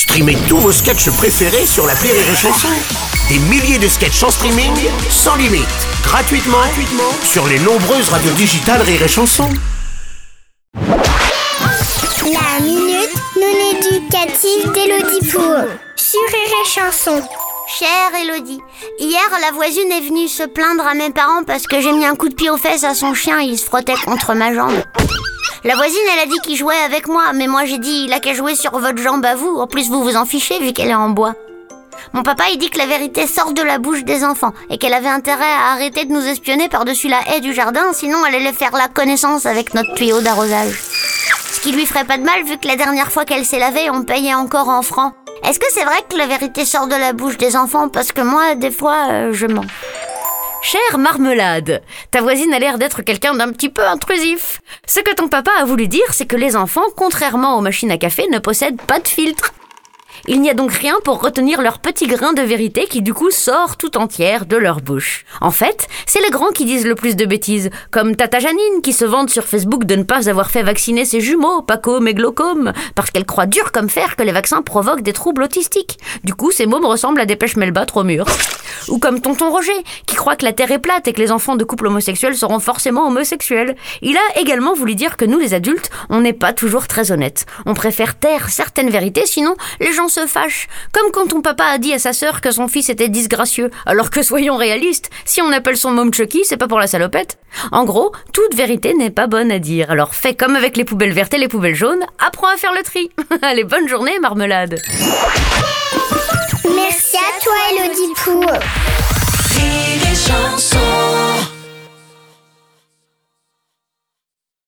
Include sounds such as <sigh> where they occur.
Streamez tous vos sketchs préférés sur la Rire et Chanson. Des milliers de sketchs en streaming, sans limite, gratuitement, gratuitement sur les nombreuses radios digitales Rire et Chanson. La minute non éducative d'Elodie Pour sur Rire et Chanson. Chère Elodie, hier la voisine est venue se plaindre à mes parents parce que j'ai mis un coup de pied aux fesses à son chien et il se frottait contre ma jambe. La voisine, elle a dit qu'il jouait avec moi, mais moi j'ai dit il a qu'à jouer sur votre jambe à vous. En plus, vous vous en fichez vu qu'elle est en bois. Mon papa, il dit que la vérité sort de la bouche des enfants et qu'elle avait intérêt à arrêter de nous espionner par-dessus la haie du jardin, sinon elle allait faire la connaissance avec notre tuyau d'arrosage. Ce qui lui ferait pas de mal vu que la dernière fois qu'elle s'est lavée, on payait encore en francs. Est-ce que c'est vrai que la vérité sort de la bouche des enfants? Parce que moi, des fois, euh, je mens. Chère marmelade, ta voisine a l'air d'être quelqu'un d'un petit peu intrusif. Ce que ton papa a voulu dire, c'est que les enfants, contrairement aux machines à café, ne possèdent pas de filtre. Il n'y a donc rien pour retenir leur petit grain de vérité qui du coup sort tout entière de leur bouche. En fait, c'est les grands qui disent le plus de bêtises, comme Tata Janine qui se vante sur Facebook de ne pas avoir fait vacciner ses jumeaux, Paco et Glaucome, parce qu'elle croit dur comme fer que les vaccins provoquent des troubles autistiques. Du coup, ces mômes ressemblent à des pêches melba trop mûres. Ou comme tonton Roger, qui croit que la Terre est plate et que les enfants de couples homosexuels seront forcément homosexuels. Il a également voulu dire que nous, les adultes, on n'est pas toujours très honnêtes. On préfère taire certaines vérités, sinon les gens se fâchent. Comme quand ton papa a dit à sa sœur que son fils était disgracieux. Alors que soyons réalistes, si on appelle son môme Chucky, c'est pas pour la salopette. En gros, toute vérité n'est pas bonne à dire. Alors fais comme avec les poubelles vertes et les poubelles jaunes, apprends à faire le tri. <laughs> Allez, bonne journée, marmelade. Toi, Elodie chanson